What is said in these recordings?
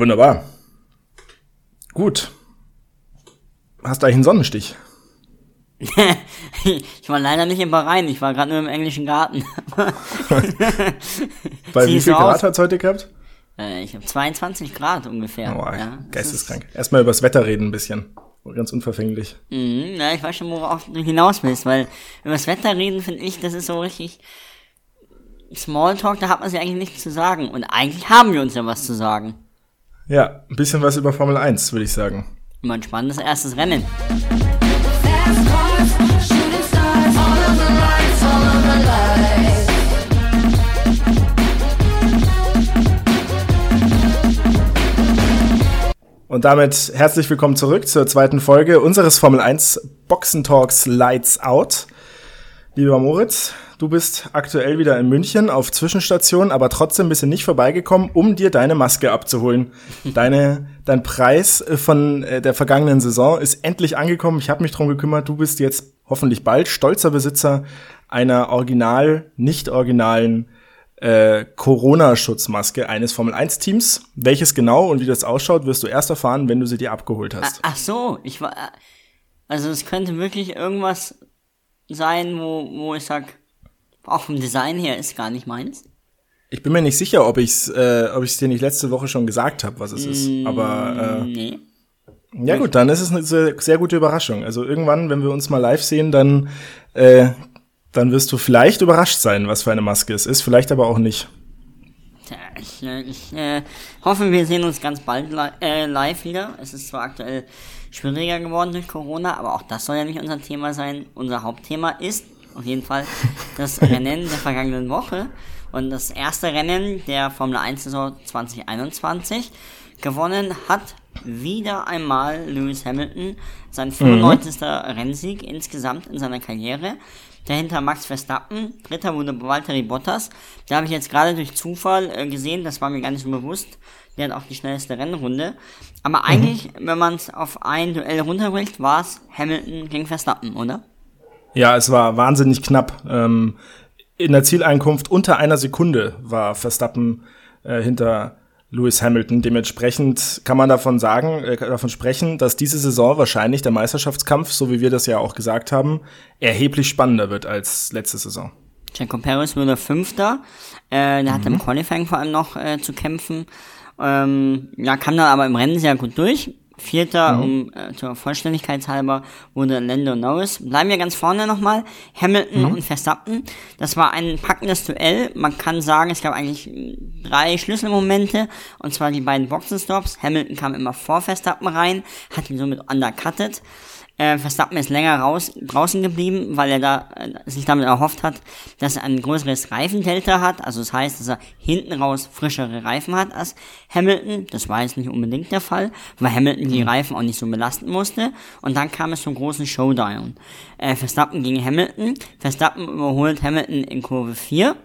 Wunderbar. Gut. Hast du eigentlich einen Sonnenstich? ich war leider nicht im Bahrain, ich war gerade nur im englischen Garten. Bei wie viel Grad hat es heute gehabt? Äh, ich habe 22 Grad ungefähr. Oh, ja, geisteskrank. Erstmal über das Wetter reden ein bisschen. Ganz unverfänglich. Mhm, ja, ich weiß schon, worauf du hinaus willst, weil über das Wetter reden, finde ich, das ist so richtig Smalltalk, da hat man sich eigentlich nichts zu sagen. Und eigentlich haben wir uns ja was zu sagen. Ja, ein bisschen was über Formel 1, würde ich sagen. Immer ein spannendes erstes Rennen. Und damit herzlich willkommen zurück zur zweiten Folge unseres Formel 1 Boxen Talks Lights Out. Lieber Moritz, du bist aktuell wieder in München auf Zwischenstation, aber trotzdem bist du nicht vorbeigekommen, um dir deine Maske abzuholen. Deine, dein Preis von äh, der vergangenen Saison ist endlich angekommen. Ich habe mich drum gekümmert. Du bist jetzt hoffentlich bald stolzer Besitzer einer original, nicht originalen äh, Corona-Schutzmaske eines Formel-1-Teams. Welches genau und wie das ausschaut, wirst du erst erfahren, wenn du sie dir abgeholt hast. Ach, ach so, ich war. Also es könnte wirklich irgendwas sein, wo, wo ich sag, auch vom Design her ist gar nicht meins. Ich bin mir nicht sicher, ob ich's, äh, ob ich's dir nicht letzte Woche schon gesagt habe, was es ist. Mm, Aber äh, nee. Ja gut, dann ist es eine sehr, sehr gute Überraschung. Also irgendwann, wenn wir uns mal live sehen, dann äh, dann wirst du vielleicht überrascht sein, was für eine Maske es ist, vielleicht aber auch nicht. Ich, äh, ich äh, hoffe, wir sehen uns ganz bald li äh, live wieder. Es ist zwar aktuell schwieriger geworden durch Corona, aber auch das soll ja nicht unser Thema sein. Unser Hauptthema ist auf jeden Fall das Rennen der vergangenen Woche und das erste Rennen der Formel 1 Saison 2021. Gewonnen hat wieder einmal Lewis Hamilton, sein 95. Mhm. Rennsieg insgesamt in seiner Karriere. Dahinter Max Verstappen, dritter wurde Valtteri Bottas. Da habe ich jetzt gerade durch Zufall äh, gesehen, das war mir gar nicht so bewusst. Der hat auch die schnellste Rennrunde. Aber mhm. eigentlich, wenn man es auf ein Duell runterbricht, war es Hamilton gegen Verstappen, oder? Ja, es war wahnsinnig knapp. Ähm, in der Zieleinkunft unter einer Sekunde war Verstappen äh, hinter Lewis Hamilton. Dementsprechend kann man davon sagen, äh, davon sprechen, dass diese Saison wahrscheinlich der Meisterschaftskampf, so wie wir das ja auch gesagt haben, erheblich spannender wird als letzte Saison. Checo Perez wurde Fünfter. Äh, der mhm. hat im Qualifying vor allem noch äh, zu kämpfen. Ähm, ja, kam dann aber im Rennen sehr gut durch. Vierter, mhm. um äh, zur Vollständigkeit halber, wurde Lando Norris. Bleiben wir ganz vorne nochmal. Hamilton mhm. und Verstappen. Das war ein packendes Duell. Man kann sagen, es gab eigentlich drei Schlüsselmomente. Und zwar die beiden Boxenstops. Hamilton kam immer vor Verstappen rein, hat ihn somit undercutted. Äh, Verstappen ist länger raus, draußen geblieben, weil er da äh, sich damit erhofft hat, dass er ein größeres Reifendelta hat. Also das heißt, dass er hinten raus frischere Reifen hat als Hamilton. Das war jetzt nicht unbedingt der Fall, weil Hamilton die Reifen auch nicht so belasten musste. Und dann kam es zum großen Showdown. Äh, Verstappen gegen Hamilton. Verstappen überholt Hamilton in Kurve 4,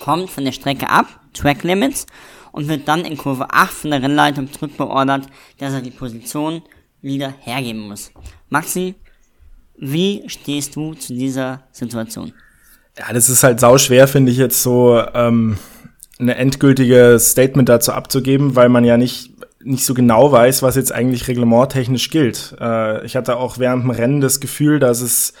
kommt von der Strecke ab, Track Limits, und wird dann in Kurve 8 von der Rennleitung zurückbeordert, dass er die Position wieder hergeben muss. Maxi, wie stehst du zu dieser Situation? Ja, das ist halt sau schwer, finde ich jetzt so ähm, eine endgültige Statement dazu abzugeben, weil man ja nicht nicht so genau weiß, was jetzt eigentlich reglementtechnisch gilt. Äh, ich hatte auch während dem Rennen das Gefühl, dass es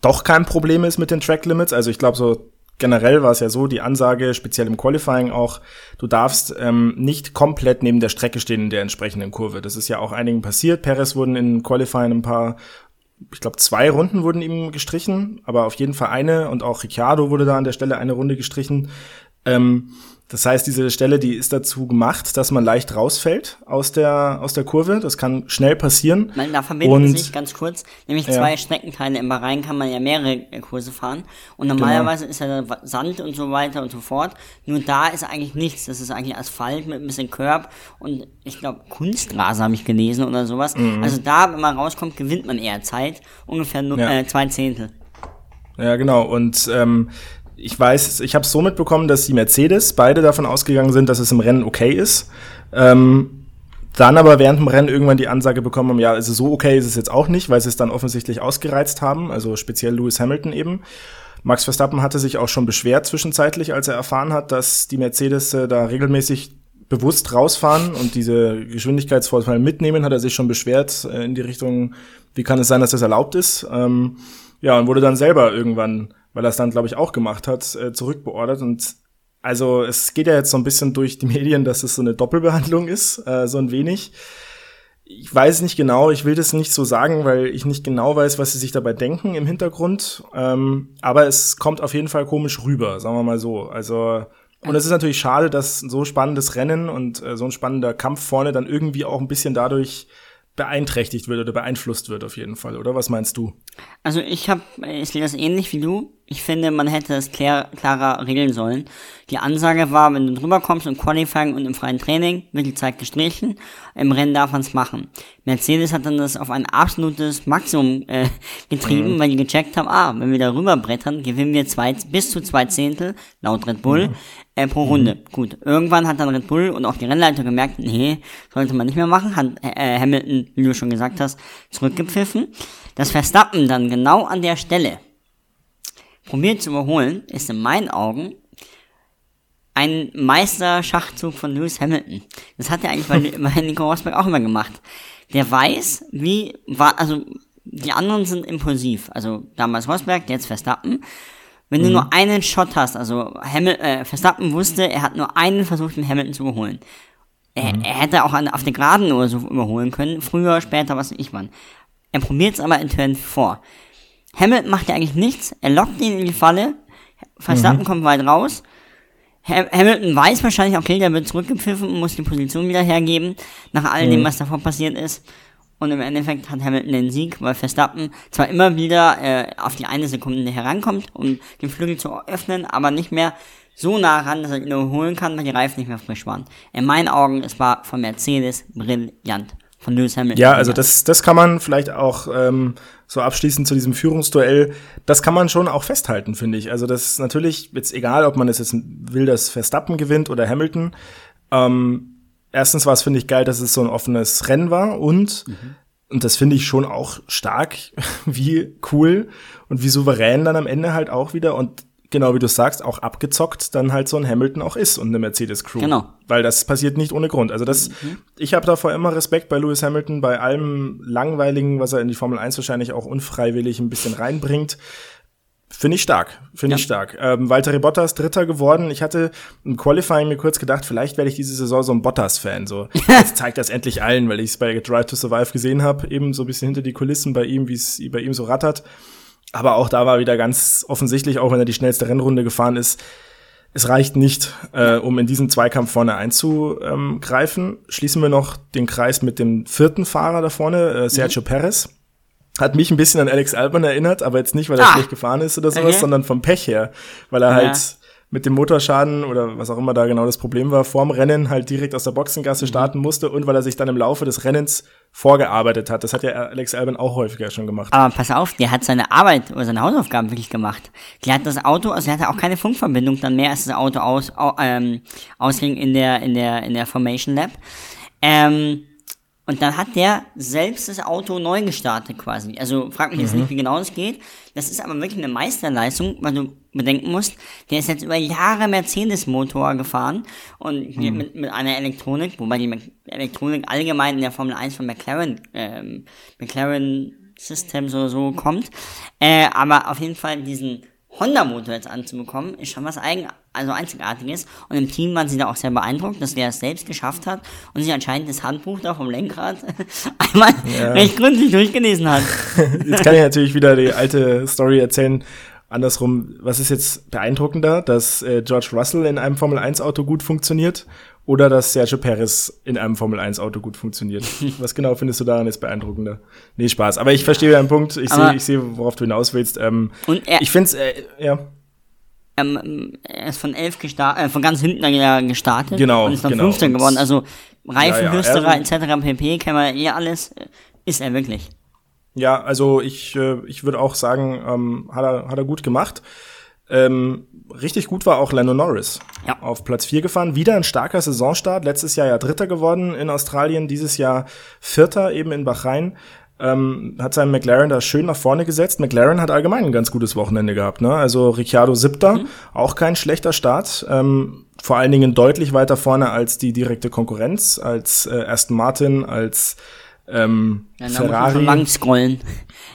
doch kein Problem ist mit den Track Limits. Also ich glaube so generell war es ja so, die Ansage, speziell im Qualifying auch, du darfst ähm, nicht komplett neben der Strecke stehen in der entsprechenden Kurve. Das ist ja auch einigen passiert. Perez wurden in Qualifying ein paar, ich glaube zwei Runden wurden ihm gestrichen, aber auf jeden Fall eine und auch Ricciardo wurde da an der Stelle eine Runde gestrichen. Ähm, das heißt, diese Stelle, die ist dazu gemacht, dass man leicht rausfällt aus der, aus der Kurve. Das kann schnell passieren. Man, da verbinden und, sich ganz kurz, nämlich ja. zwei Streckenteile. Im Bahrain kann man ja mehrere Kurse fahren. Und genau. normalerweise genau. ist ja Sand und so weiter und so fort. Nur da ist eigentlich nichts. Das ist eigentlich Asphalt mit ein bisschen Curb und ich glaube Kunstrasen habe ich gelesen oder sowas. Mhm. Also da, wenn man rauskommt, gewinnt man eher Zeit. Ungefähr nur, ja. äh, zwei Zehntel. Ja, genau. Und ähm, ich weiß, ich habe es so mitbekommen, dass die Mercedes beide davon ausgegangen sind, dass es im Rennen okay ist. Ähm, dann aber während dem Rennen irgendwann die Ansage bekommen haben, ja, also so okay ist es jetzt auch nicht, weil sie es dann offensichtlich ausgereizt haben, also speziell Lewis Hamilton eben. Max Verstappen hatte sich auch schon beschwert zwischenzeitlich, als er erfahren hat, dass die Mercedes äh, da regelmäßig bewusst rausfahren und diese Geschwindigkeitsvorteile mitnehmen, hat er sich schon beschwert äh, in die Richtung, wie kann es sein, dass das erlaubt ist. Ähm, ja, und wurde dann selber irgendwann, weil er es dann, glaube ich, auch gemacht hat, äh, zurückbeordert. Und also es geht ja jetzt so ein bisschen durch die Medien, dass es so eine Doppelbehandlung ist, äh, so ein wenig. Ich weiß nicht genau, ich will das nicht so sagen, weil ich nicht genau weiß, was sie sich dabei denken im Hintergrund. Ähm, aber es kommt auf jeden Fall komisch rüber, sagen wir mal so. Also und es ist natürlich schade, dass so spannendes Rennen und äh, so ein spannender Kampf vorne dann irgendwie auch ein bisschen dadurch beeinträchtigt wird oder beeinflusst wird auf jeden Fall, oder? Was meinst du? Also ich habe, ich sehe das ähnlich wie du. Ich finde, man hätte es klar, klarer regeln sollen. Die Ansage war, wenn du drüber kommst im Qualifying und im freien Training, wird die Zeit gestrichen. Im Rennen darf man es machen. Mercedes hat dann das auf ein absolutes Maximum äh, getrieben, mhm. weil die gecheckt haben, ah, wenn wir da rüber brettern, gewinnen wir zwei, bis zu zwei Zehntel, laut Red Bull, mhm. äh, pro Runde. Mhm. Gut, irgendwann hat dann Red Bull und auch die Rennleiter gemerkt, nee, sollte man nicht mehr machen, hat äh, Hamilton, wie du schon gesagt hast, zurückgepfiffen. Das Verstappen dann genau an der Stelle probiert zu überholen, ist in meinen Augen ein Meisterschachzug von Lewis Hamilton. Das hat er eigentlich bei, bei Nico Rosberg auch immer gemacht. Der weiß, wie war, also die anderen sind impulsiv. Also damals Rosberg, jetzt Verstappen. Wenn mhm. du nur einen Shot hast, also Hamil äh, Verstappen wusste, er hat nur einen versucht, den Hamilton zu überholen. Er, mhm. er hätte auch an, auf der Geraden oder so überholen können, früher, später, was weiß ich wann. Er probiert es aber in Turn 4. Hamilton macht ja eigentlich nichts. Er lockt ihn in die Falle. Verstappen mhm. kommt weit raus. Hamilton weiß wahrscheinlich, okay, der wird zurückgepfiffen und muss die Position wieder hergeben, nach all dem, mhm. was davor passiert ist. Und im Endeffekt hat Hamilton den Sieg, weil Verstappen zwar immer wieder äh, auf die eine Sekunde herankommt, um den Flügel zu öffnen, aber nicht mehr so nah ran, dass er ihn überholen kann, weil die Reifen nicht mehr frisch waren. In meinen Augen, es war von Mercedes brillant von Lewis Hamilton. Ja, also das, das kann man vielleicht auch ähm, so abschließend zu diesem Führungsduell, das kann man schon auch festhalten, finde ich. Also das ist natürlich jetzt egal, ob man es jetzt will, dass Verstappen gewinnt oder Hamilton. Ähm, erstens war es, finde ich, geil, dass es so ein offenes Rennen war und mhm. Und das finde ich schon auch stark, wie cool und wie souverän dann am Ende halt auch wieder. Und genau wie du sagst, auch abgezockt dann halt so ein Hamilton auch ist und eine Mercedes Crew. Genau. Weil das passiert nicht ohne Grund. Also das, mhm. ich habe davor immer Respekt bei Lewis Hamilton, bei allem Langweiligen, was er in die Formel 1 wahrscheinlich auch unfreiwillig ein bisschen reinbringt. Finde ich stark, finde ja. ich stark. Ähm, Walter Bottas Dritter geworden. Ich hatte im Qualifying mir kurz gedacht, vielleicht werde ich diese Saison so ein Bottas-Fan. So, jetzt zeigt das endlich allen, weil ich es bei Drive to Survive gesehen habe, eben so ein bisschen hinter die Kulissen bei ihm, wie es bei ihm so rattert. Aber auch da war wieder ganz offensichtlich, auch wenn er die schnellste Rennrunde gefahren ist, es reicht nicht, äh, um in diesen Zweikampf vorne einzugreifen. Schließen wir noch den Kreis mit dem vierten Fahrer da vorne, äh, Sergio mhm. Perez. Hat mich ein bisschen an Alex Albon erinnert, aber jetzt nicht, weil er ah. schlecht gefahren ist oder sowas, okay. sondern vom Pech her, weil er ja. halt mit dem Motorschaden oder was auch immer da genau das Problem war, vorm Rennen halt direkt aus der Boxengasse mhm. starten musste und weil er sich dann im Laufe des Rennens vorgearbeitet hat. Das hat ja Alex Albon auch häufiger schon gemacht. Aber pass auf, der hat seine Arbeit oder seine Hausaufgaben wirklich gemacht. Der hat das Auto, also er hatte auch keine Funkverbindung dann mehr, als das Auto aus, ähm, ausging in der, in der, in der Formation Lab. Ähm, und dann hat der selbst das Auto neu gestartet quasi. Also frag mich jetzt mhm. nicht, wie genau das geht. Das ist aber wirklich eine Meisterleistung, weil du bedenken musst, der ist jetzt über Jahre Mercedes-Motor gefahren und mhm. mit, mit einer Elektronik, wobei die Elektronik allgemein in der Formel 1 von McLaren, ähm, McLaren Systems oder so kommt. Äh, aber auf jeden Fall diesen Honda-Motor jetzt anzubekommen, ist schon was eigen, also einzigartiges. Und im Team waren sie da auch sehr beeindruckt, dass der es selbst geschafft hat und sich anscheinend das Handbuch da vom Lenkrad einmal ja. recht gründlich durchgelesen hat. Jetzt kann ich natürlich wieder die alte Story erzählen. Andersrum, was ist jetzt beeindruckender, dass äh, George Russell in einem Formel 1 Auto gut funktioniert oder dass Sergio Perez in einem Formel 1 Auto gut funktioniert. Was genau findest du daran jetzt beeindruckender? Nee, Spaß. Aber ich verstehe deinen Punkt. Ich sehe, ich sehe, worauf du hinaus willst. Ähm, und er, ich finde es, äh, ja. Ähm, er ist von elf gestartet, äh, von ganz hinten gestartet. Genau. Und ist dann genau. Fünfter geworden. Also Reifenhüsterer ja, ja, etc. pp. kennen wir eh alles. Ist er wirklich. Ja, also ich, äh, ich würde auch sagen, ähm, hat, er, hat er gut gemacht. Ähm, richtig gut war auch Lando Norris. Ja. Auf Platz 4 gefahren. Wieder ein starker Saisonstart. Letztes Jahr ja Dritter geworden in Australien, dieses Jahr Vierter eben in Bahrain. Ähm, hat seinen McLaren da schön nach vorne gesetzt. McLaren hat allgemein ein ganz gutes Wochenende gehabt. Ne? Also Ricciardo Siebter, mhm. auch kein schlechter Start. Ähm, vor allen Dingen deutlich weiter vorne als die direkte Konkurrenz, als äh, Aston Martin, als ähm, Ja, Ferrari. lang scrollen.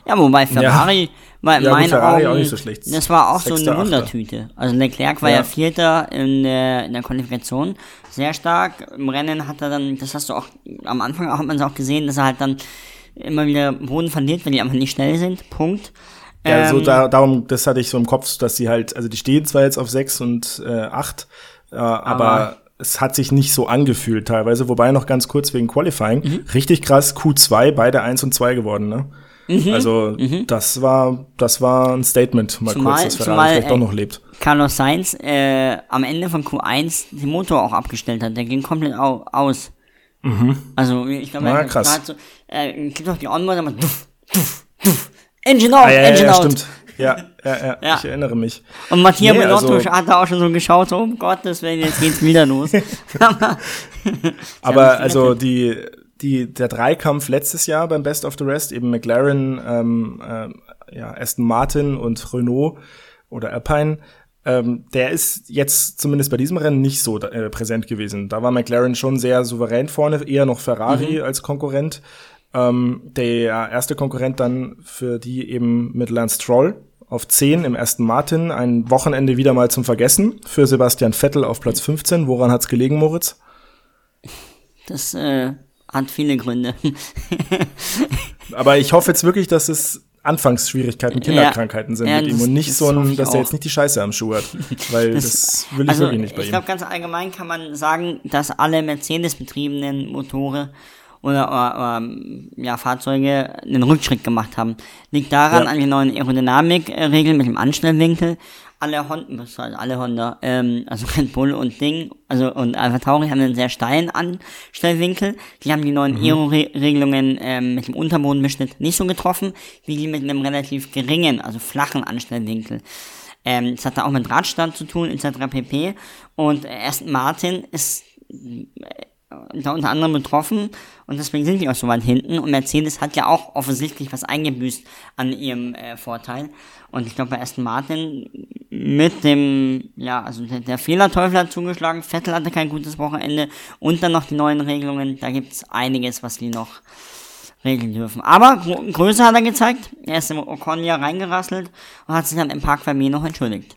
Ja, wobei Ferrari, Ja, gut, meinen Ferrari Augen, auch nicht so schlecht. das war auch so Sechster, eine Achter. Wundertüte. Also Leclerc war ja, Ja. Vierter in der, in der Qualifikation, sehr stark. Im Rennen hat er dann, das hast du auch, am Anfang hat man es auch gesehen, dass er halt dann immer wieder Boden verliert, weil die einfach nicht schnell sind. Punkt. Ja, so Ähm, da, darum, das hatte ich so im Kopf, dass sie halt, also die stehen zwar jetzt auf sechs und äh, acht, äh, aber, Aber- es hat sich nicht so angefühlt teilweise, wobei noch ganz kurz wegen Qualifying, Mhm. richtig krass, Q2, beide eins und zwei geworden, ne? Mhm. Also das war das war ein Statement mal Zumal- kurz, dass Ferrari zumal, vielleicht äh, doch noch lebt. Carlos Sainz äh, am Ende von Q1 den Motor auch abgestellt hat. Der ging komplett au aus. Also ich glaube, er krass. hat so, äh, gibt doch die Onboard, aber duff, duff, duff. Engine out, Ah, ja, ja, Engine ja, out. stimmt. Ja, ja, ja, Ja. ich erinnere mich. Und Mattia Nee, Benotto also- hat da auch schon so geschaut, so, um Gottes Willen, jetzt geht's wieder los. aber Aber also die, die, der Dreikampf letztes Jahr beim Best of the Rest, eben McLaren, ähm, ähm, ja, Aston Martin und Renault oder Alpine, ähm, der ist jetzt zumindest bei diesem Rennen nicht so äh, präsent gewesen. Da war McLaren schon sehr souverän vorne, eher noch Ferrari als Konkurrent. Ähm, der erste Konkurrent dann für die eben mit Lance Stroll auf 10 im ersten Martin. Ein Wochenende wieder mal zum Vergessen für Sebastian Vettel auf Platz 15. Woran hat's gelegen, Moritz? das äh, hat viele Gründe. Aber ich hoffe jetzt wirklich, dass es Anfangsschwierigkeiten, Kinderkrankheiten sind Ja, mit ihm das- und nicht das so ein, ich dass er jetzt nicht die Scheiße am Schuh hat. Weil das, will ich also wirklich nicht bei ich ihm. glaube, ganz allgemein kann man sagen, dass alle Mercedes-betriebenen Motore oder, oder, oder ja, Fahrzeuge einen Rückschritt gemacht haben. Liegt daran Ja. an den neuen Aerodynamik-Regeln mit dem Anstellwinkel. Alle Honda, also alle Honda, ähm, also Red Bull und Ding, also und Alpha Tauri haben einen sehr steilen Anstellwinkel. Die haben die neuen Aero-Regelungen ähm, mit dem Unterbodenbeschnitt nicht so getroffen, wie die mit einem relativ geringen, also flachen Anstellwinkel. Ähm, das hat da auch mit Radstand zu tun, etc. pp. Und äh, Aston Martin ist äh, da unter anderem betroffen und deswegen sind die auch so weit hinten. Und Mercedes hat ja auch offensichtlich was eingebüßt an ihrem äh, Vorteil. Und ich glaube, bei Aston Martin mit dem, ja, also der, der Fehlerteufel hat zugeschlagen, Vettel hatte kein gutes Wochenende und dann noch die neuen Regelungen. Da gibt's einiges, was die noch regeln dürfen. Aber Größe hat er gezeigt. Er ist im Ocon ja reingerasselt und hat sich dann im Park Vermeer noch entschuldigt.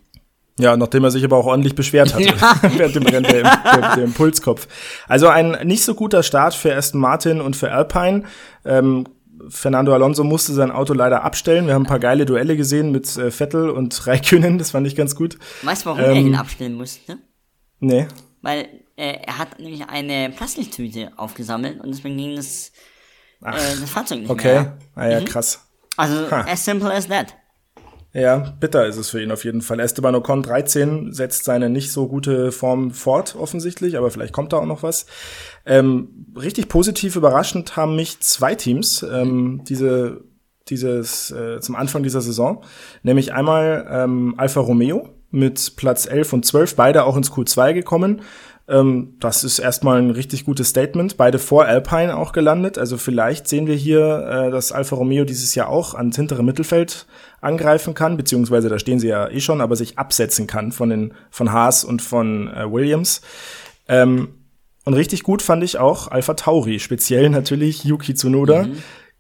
Ja, nachdem er sich aber auch ordentlich beschwert hatte während dem Rennen, der, der, der Impulskopf. Also ein nicht so guter Start für Aston Martin und für Alpine. Ähm, Fernando Alonso musste sein Auto leider abstellen. Wir haben ein paar geile Duelle gesehen mit äh, Vettel und Raikönnen, das fand ich ganz gut. Weißt du, warum er Ähm, ihn abstellen musste? Nee. Weil äh, er hat nämlich eine Plastiktüte aufgesammelt und deswegen ging das, äh, das Fahrzeug nicht Okay. mehr. Ah ja, krass. Also, Ha. as simple as that. Ja, bitter ist es für ihn auf jeden Fall. Esteban Ocon 13 setzt seine nicht so gute Form fort, offensichtlich, aber vielleicht kommt da auch noch was. Ähm, richtig positiv überraschend haben mich zwei Teams ähm, diese dieses äh, zum Anfang dieser Saison, nämlich einmal ähm, Alfa Romeo mit Platz 11 und 12, beide auch ins Q2 gekommen. Ähm, das ist erstmal ein richtig gutes Statement. Beide vor Alpine auch gelandet. Also vielleicht sehen wir hier, äh, dass Alfa Romeo dieses Jahr auch ans hintere Mittelfeld angreifen kann, beziehungsweise da stehen sie ja eh schon, aber sich absetzen kann von den von Haas und von äh, Williams. Ähm, und richtig gut fand ich auch Alpha Tauri, speziell natürlich Yuki Tsunoda.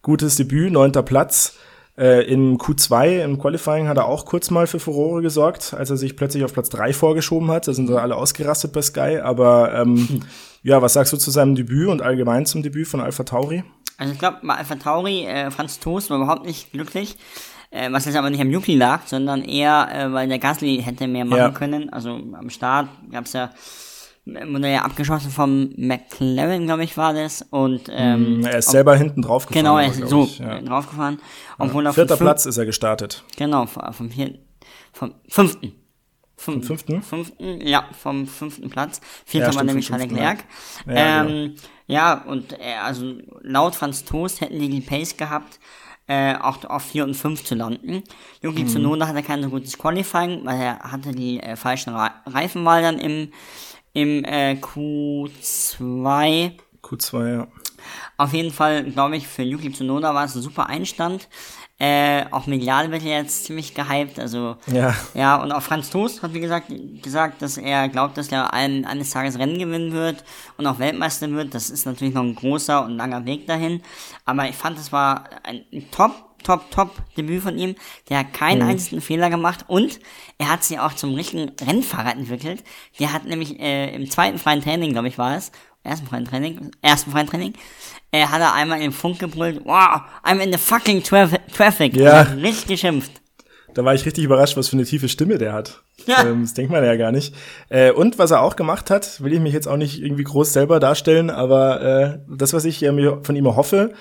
Gutes Debüt, neunter Platz. Äh, Im Q2, im Qualifying, hat er auch kurz mal für Furore gesorgt, als er sich plötzlich auf Platz drei vorgeschoben hat. Da sind sie alle ausgerastet bei Sky. Aber ähm, ja, was sagst du zu seinem Debüt und allgemein zum Debüt von Alpha Tauri? Also ich glaube, bei Alpha Tauri, äh, Franz Toast war überhaupt nicht glücklich. Äh, was jetzt aber nicht am Yuki lag, sondern eher, äh, weil der Gasly hätte mehr machen Ja. können. Also am Start gab's ja, ja abgeschossen vom McLaren, glaube ich, war das. Und ähm, Er ist selber hinten drauf gefahren. genau, er ist so ich, ja. äh, draufgefahren. Obwohl er Vierter Platz ist er gestartet. Genau, vom vom vierten, vom fünften. Vom fünften? Fünften, ja, vom fünften Platz. Vierter Ja, war nämlich Charles Leclerc. Ja, genau. ähm, ja, und äh, also laut Franz Toast hätten die die Pace gehabt, äh, auch auf 4 und 5 zu landen. Yuki Mhm. Tsunoda hatte kein so gutes Qualifying, weil er hatte die äh, falschen Re Reifenwahl dann im, im äh, Q2. Q2, ja. Auf jeden Fall, glaube ich, für Yuki Tsunoda war es ein super Einstand. Äh, auch medial wird er jetzt ziemlich gehypt. Also Ja. ja, und auch Franz Toast hat wie gesagt gesagt, dass er glaubt, dass er ein, eines Tages Rennen gewinnen wird und auch Weltmeister wird. Das ist natürlich noch ein großer und langer Weg dahin. Aber ich fand, es war ein Top, Top, Top Debüt von ihm. Der hat keinen einzigen Fehler gemacht und er hat sich auch zum richtigen Rennfahrer entwickelt. Der hat nämlich äh, im zweiten freien Training, glaube ich, war es, ersten freien Training, ersten freien Training, äh, hat er einmal in den Funk gebrüllt, wow, I'm in the fucking traf traffic. Ja. Richtig geschimpft. Da war ich richtig überrascht, was für eine tiefe Stimme der hat. Ja. Ähm, das denkt man ja gar nicht. Äh, und was er auch gemacht hat, will ich mich jetzt auch nicht irgendwie groß selber darstellen, aber äh, das, was ich äh, mir von ihm hoffe,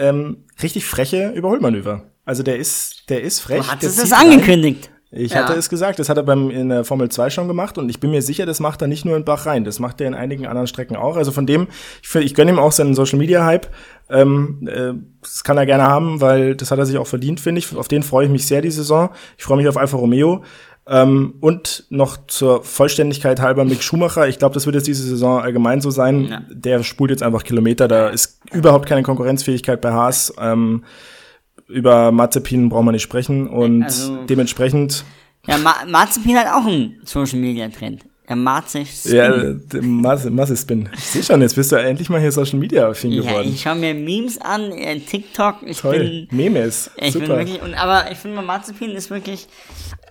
ähm, richtig freche Überholmanöver. Also der ist, der ist frech. Du hattest es zieht rein. angekündigt. Ich Ja. hatte es gesagt, das hat er beim in der Formel 2 schon gemacht und ich bin mir sicher, das macht er nicht nur in Bach rein, das macht er in einigen anderen Strecken auch. Also von dem, ich, find, ich gönne ihm auch seinen Social Media Hype. Ähm, äh, das kann er gerne haben, weil das hat er sich auch verdient, finde ich. Auf den freue ich mich sehr die Saison. Ich freue mich auf Alfa Romeo. Ähm, und noch zur Vollständigkeit halber Mick Schumacher. Ich glaube, das wird jetzt diese Saison allgemein so sein. Ja. Der spult jetzt einfach Kilometer. Da ist überhaupt keine Konkurrenzfähigkeit bei Haas. Ähm, über Mazepin brauchen wir nicht sprechen. Und Also- dementsprechend Ja, Ma Marzipin hat auch einen Social Media Trend. Der Marzig Ja, Masse-Spin. Ich sehe schon, jetzt bist du endlich mal hier Social Media affin Ja, geworden. ich schaue mir Memes an, äh, TikTok, ich Toll. bin, Memes. ich bin Super. wirklich, und, aber ich finde, Marzipin ist wirklich,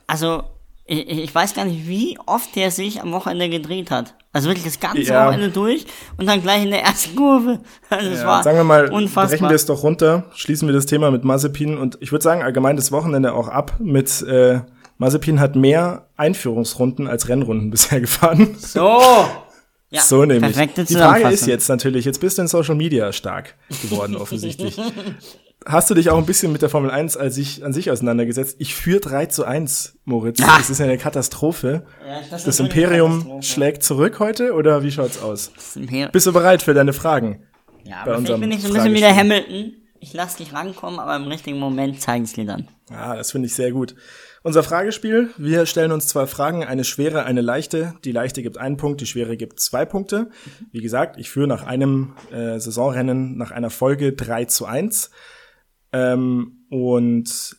also, ich, ich weiß gar nicht, wie oft der sich am Wochenende gedreht hat. Also wirklich das ganze Ja. Wochenende durch und dann gleich in der ersten Kurve. Also es ja, war sagen wir mal, unfassbar. brechen wir es doch runter, schließen wir das Thema mit Mazepin und ich würde sagen, allgemein das Wochenende auch ab mit äh, Mazepin hat mehr Einführungsrunden als Rennrunden bisher gefahren. so! Ja, so nämlich. Die Frage ist jetzt natürlich, jetzt bist du in Social Media stark geworden offensichtlich. Hast du dich auch ein bisschen mit der Formel 1 als sich, an sich auseinandergesetzt? Ich führe 3 zu 1, Moritz. Ja. Das ist ja eine Katastrophe. Ja, das Das Imperium Katastrophe. schlägt zurück heute oder wie schaut's aus? Bist du bereit für deine Fragen? Ja, aber vielleicht bin ich so ein bisschen wie der. Hamilton. Ich lass dich rankommen, aber im richtigen Moment zeige ich dir dann. Ah, das finde ich sehr gut. Unser Fragespiel, wir stellen uns zwei Fragen, eine schwere, eine leichte. Die leichte gibt einen Punkt, die schwere gibt zwei Punkte. Wie gesagt, ich führe nach einem äh, Saisonrennen, nach einer Folge 3 zu 1. Ähm, und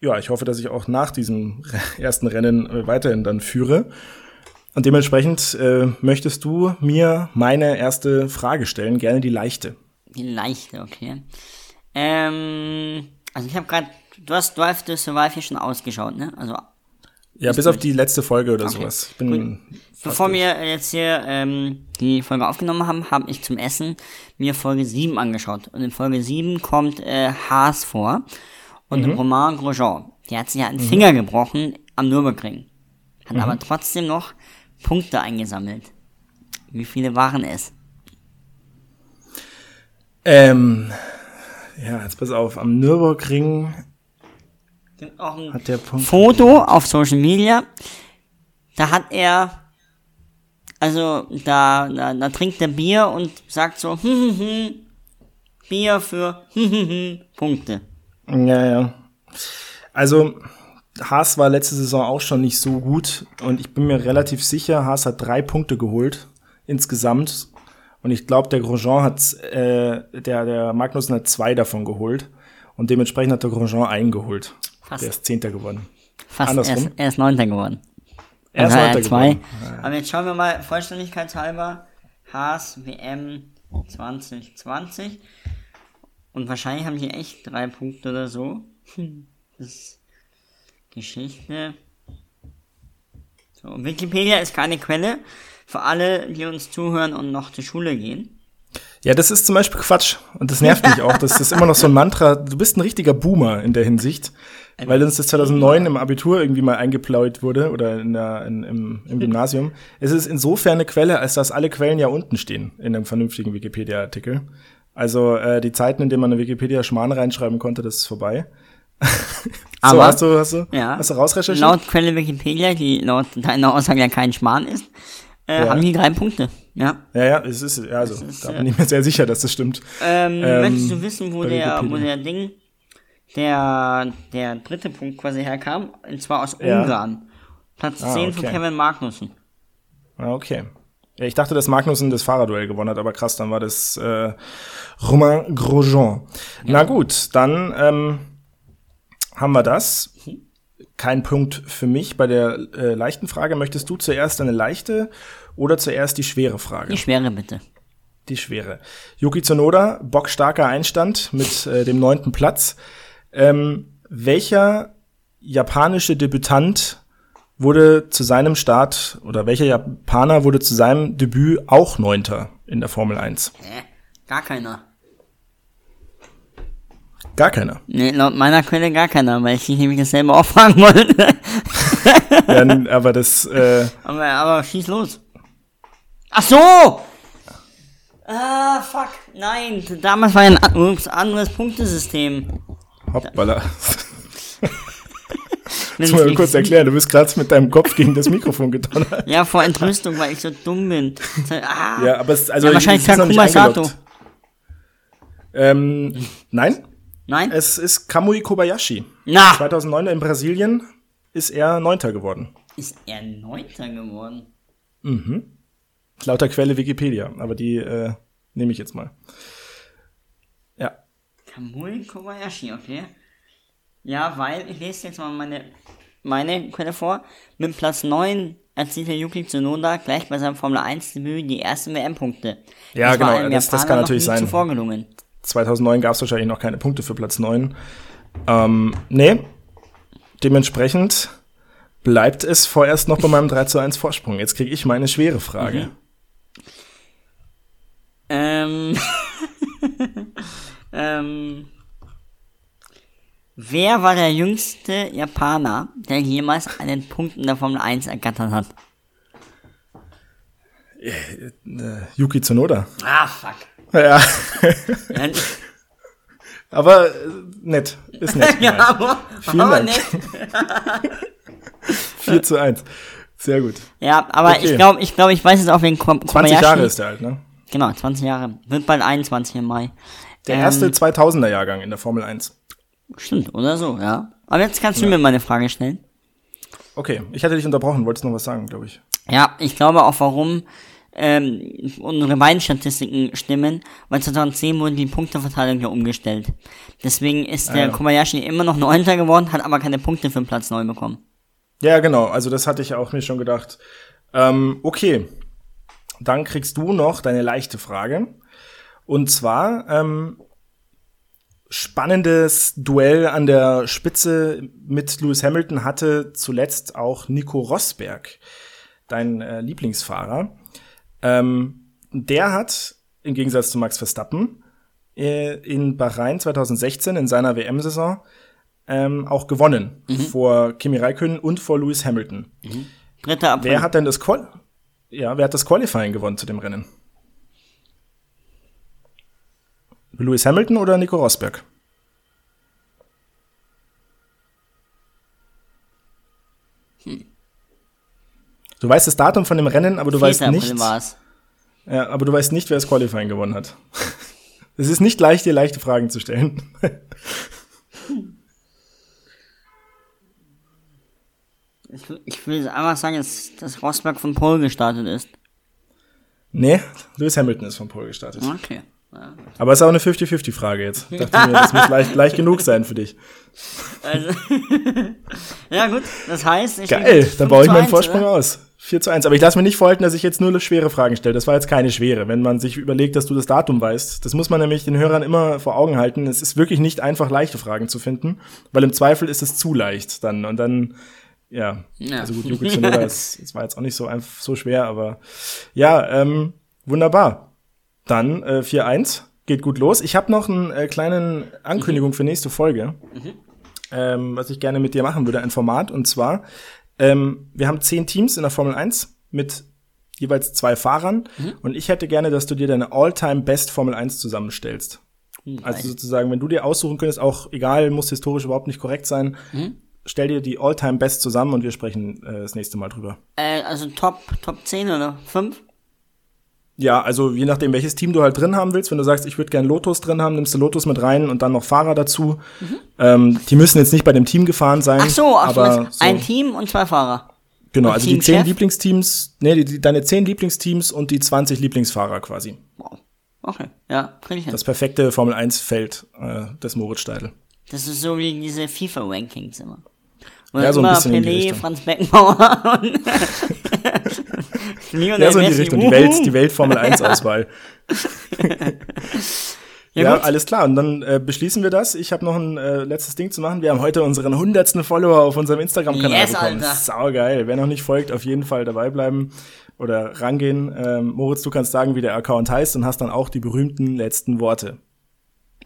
ja, ich hoffe, dass ich auch nach diesem ersten Rennen äh, weiterhin dann führe. Und dementsprechend äh, möchtest du mir meine erste Frage stellen, gerne die leichte. Die leichte, okay. Ähm, also ich habe gerade, du hast Drive to Survive hier schon ausgeschaut, ne? Also Ja, bis auf die letzte Folge oder sowas. Ich bin Gut. bevor wir jetzt hier ähm, die Folge aufgenommen haben, habe ich zum Essen mir Folge 7 angeschaut. Und in Folge 7 kommt äh, Haas vor und Romain Grosjean. Der hat sich ja einen Finger gebrochen am Nürburgring. Hat aber trotzdem noch Punkte eingesammelt. Wie viele waren es? Ähm, ja, jetzt pass auf, am Nürburgring auch ein hat der Punkt. Foto auf Social Media. Da hat er, also da, da, da trinkt er Bier und sagt so, hm, hm, hm, Bier für hm, hm, hm, Punkte. Ja, ja. Also, Haas war letzte Saison auch schon nicht so gut und ich bin mir relativ sicher, Haas hat drei Punkte geholt insgesamt. Und ich glaube, der Grosjean hat, äh, der, der Magnussen hat zwei davon geholt. Und dementsprechend hat der Grosjean einen geholt. Fast. Der ist Zehnter geworden. Fast, er Andersrum. ist, er ist Neunter geworden. Er ist Also Neunter geworden. Aber jetzt schauen wir mal vollständigkeitshalber. Haas WM 2020. Und wahrscheinlich haben die echt drei Punkte oder so. Hm, Das ist Geschichte. So, Wikipedia ist keine Quelle für alle, die uns zuhören und noch zur Schule gehen. Ja, das ist zum Beispiel Quatsch. Und das nervt mich auch. Das ist immer noch so ein Mantra. Du bist ein richtiger Boomer in der Hinsicht. Weil uns das 2009 im Abitur irgendwie mal eingeplaut wurde oder in der, in, im, im Gymnasium. Es ist insofern eine Quelle, als dass alle Quellen ja unten stehen in einem vernünftigen Wikipedia-Artikel. Also äh, die Zeiten, in denen man eine Wikipedia-Schmarrn reinschreiben konnte, das ist vorbei. so, Aber- hast du, hast du, Ja. hast du rausrecherchiert? Laut Quelle Wikipedia, die laut deiner Aussage ja kein Schmarrn ist, äh, Ja. haben die drei Punkte. Ja. Ja, ja, es ist, ja, also, ist, da äh, bin ich mir sehr sicher, dass das stimmt. Ähm, Ähm, möchtest du wissen, wo der, wo der Ding, der, der dritte Punkt quasi herkam? Und zwar aus Ja. Ungarn. Platz Ah, 10 für okay. Kevin Magnussen. Ah, okay. Ja, ich dachte, dass Magnussen das Fahrerduell gewonnen hat, aber krass, dann war das äh, Romain Grosjean. Na gut, dann ähm, haben wir das. Kein Punkt für mich bei der äh, leichten Frage. Möchtest du zuerst eine leichte oder zuerst die schwere Frage? Die schwere bitte. Die schwere. Yuki Tsunoda, bockstarker Einstand mit äh, dem neunten Platz. Ähm, welcher japanische Debütant wurde zu seinem Start oder welcher Japaner wurde zu seinem Debüt auch Neunter in der Formel 1? Hä? Gar keiner. Gar keiner. Nee, laut meiner Quelle gar keiner, weil ich nämlich dasselbe auch fragen wollte. ja, aber das. Äh, aber, aber schieß los. Ach so! Ah, fuck. Nein, damals war ja ein ups, anderes Punktesystem. Hoppala. Das muss mal kurz erklären, du bist gerade mit deinem Kopf gegen das Mikrofon gedonnert. Ja, vor Entrüstung, weil ich so dumm bin. Ah. Ja, aber es, also ja, wahrscheinlich Takuma Sato. Ähm, nein? Nein? Es ist Kamui Kobayashi. Na! 2009 in Brasilien ist er Neunter geworden. Ist er Neunter geworden? Mhm. Lauter Quelle Wikipedia, aber die äh, nehme ich jetzt mal. Ja. Kamui Kobayashi, okay. Ja, weil, ich lese jetzt mal meine, meine Quelle vor. Mit Platz 9 erzielte Yuki Tsunoda gleich bei seinem Formel 1 Debüt die ersten WM-Punkte. Ja, genau, das, das kann natürlich sein. Zuvor gelungen. 2009 gab es wahrscheinlich noch keine Punkte für Platz 9. Ähm, nee, dementsprechend bleibt es vorerst noch bei meinem 3 zu 1 Vorsprung. Jetzt kriege ich meine schwere Frage. Mhm. Ähm, ähm, wer war der jüngste Japaner, der jemals einen Punkt in der Formel 1 ergattert hat? Äh, äh, Yuki Tsunoda. Ah, fuck. Ja. aber äh, nett. Ist nett. ja, aber, Vielen aber Dank. nett. 4 zu 1. Sehr gut. Ja, aber okay. ich glaube, ich, glaub, ich weiß es auch wegen Kobayashi. 20 Jahre ist der halt, ne? Genau, 20 Jahre. Wird bald 21 im Mai. Der ähm, erste 2000er Jahrgang in der Formel 1. Stimmt, oder so, ja. Aber jetzt kannst du ja. mir meine Frage stellen. Okay, ich hatte dich unterbrochen, wolltest noch was sagen, glaube ich. Ja, ich glaube auch, warum ähm, unsere beiden Statistiken stimmen, weil 2010 wurde die Punkteverteilung ja umgestellt. Deswegen ist der ah, ja. Kobayashi immer noch Neunter geworden, hat aber keine Punkte für Platz 9 bekommen. Ja, genau, also das hatte ich auch mir schon gedacht. Ähm, okay, dann kriegst du noch deine leichte Frage. Und zwar, ähm, spannendes Duell an der Spitze mit Lewis Hamilton hatte zuletzt auch Nico Rosberg, dein äh, Lieblingsfahrer. Ähm, der hat im Gegensatz zu Max Verstappen äh, in Bahrain 2016 in seiner WM-Saison ähm, auch gewonnen mhm. vor Kimi Räikkönen und vor Lewis Hamilton. Mhm. Dritter April. Wer hat denn das Qual ja, wer hat das Qualifying gewonnen zu dem Rennen? Lewis Hamilton oder Nico Rosberg? Du weißt das Datum von dem Rennen, aber du weißt nicht. Ja, aber du weißt nicht, wer das Qualifying gewonnen hat. es ist nicht leicht, dir leichte Fragen zu stellen. ich, ich will einfach sagen, dass, dass Rosberg von Pole gestartet ist. Nee, Lewis Hamilton ist von Pole gestartet. Okay. Aber es ist auch eine 50-50-Frage jetzt. Ich dachte mir, das muss leicht, leicht genug sein für dich. Also, ja, gut, das heißt, ich. Geil, dann baue ich meinen Vorsprung oder? aus. 4 zu 1. Aber ich lasse mir nicht vorhalten, dass ich jetzt nur schwere Fragen stelle. Das war jetzt keine schwere. Wenn man sich überlegt, dass du das Datum weißt, das muss man nämlich den Hörern immer vor Augen halten. Es ist wirklich nicht einfach, leichte Fragen zu finden, weil im Zweifel ist es zu leicht dann. Und dann, ja, ja. also gut, Yuki Tsunoda, es war jetzt auch nicht so einfach so schwer, aber ja, ähm, wunderbar. Dann äh, 4-1, geht gut los. Ich habe noch eine äh, kleine Ankündigung mhm. für nächste Folge, mhm. ähm, was ich gerne mit dir machen würde, ein Format. Und zwar, ähm, wir haben zehn Teams in der Formel 1 mit jeweils zwei Fahrern. Mhm. Und ich hätte gerne, dass du dir deine All-Time-Best Formel 1 zusammenstellst. Mhm. Also sozusagen, wenn du dir aussuchen könntest, auch egal, muss historisch überhaupt nicht korrekt sein, mhm. stell dir die All-Time-Best zusammen und wir sprechen äh, das nächste Mal drüber. Äh, also Top, Top 10 oder 5? Ja, also je nachdem, welches Team du halt drin haben willst. Wenn du sagst, ich würde gern Lotus drin haben, nimmst du Lotus mit rein und dann noch Fahrer dazu. Mhm. Ähm, die müssen jetzt nicht bei dem Team gefahren sein. Ach so, ach aber so. ein Team und zwei Fahrer. Genau, und also die zehn Lieblingsteams, nee, die, die, deine zehn Lieblingsteams und die 20 Lieblingsfahrer quasi. Wow. Okay, ja, krieg ich hin. Das perfekte Formel 1 Feld äh, des Moritz Steidl. Das ist so wie diese FIFA-Rankings immer. Ja, so ein immer bisschen Pelé, Richtung. Franz Beckenbauer und Lionel Ja, so in die. Richtung, die. Welt, die Welt Formel 1 Auswahl. Ja, Ja, alles klar. Und dann äh, beschließen wir das. Ich habe noch ein äh, letztes Ding zu machen. Wir haben heute unseren hundertsten Follower auf unserem Instagram-Kanal Yes, bekommen. Alter. Saugeil. Wer noch nicht folgt, auf jeden Fall dabei bleiben oder rangehen. Ähm, Moritz, du kannst sagen, wie der Account heißt und hast dann auch die berühmten letzten Worte.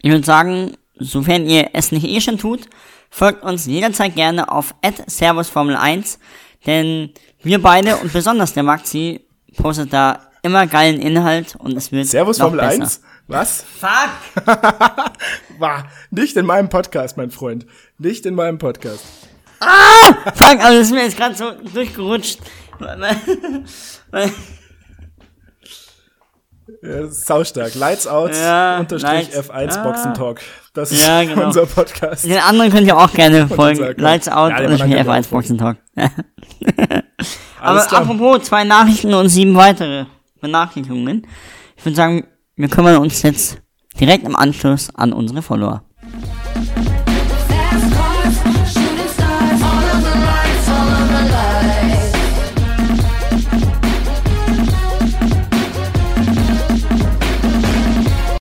Ich würde sagen, sofern ihr es nicht eh schon tut, folgt uns jederzeit gerne auf @servusformel1, denn wir beide und besonders der Maxi postet da immer geilen Inhalt und es wird Servus Formel besser. 1? Was? Fuck! War nicht in meinem Podcast, mein Freund. Nicht in meinem Podcast. Fuck, also das ist mir jetzt gerade so durchgerutscht. Ja, das ist saustark. Lights out, Ja, unterstrich Lights- F1 Ah. Boxentalk. Das ist Ja, genau. unser Podcast. Den anderen könnt ihr auch gerne folgen. Lights out Ja, ihr F1 auch Boxen Talk. Aber klar. apropos zwei Nachrichten und sieben weitere Benachrichtigungen. Ich würde sagen, wir kümmern uns jetzt direkt im Anschluss an unsere Follower.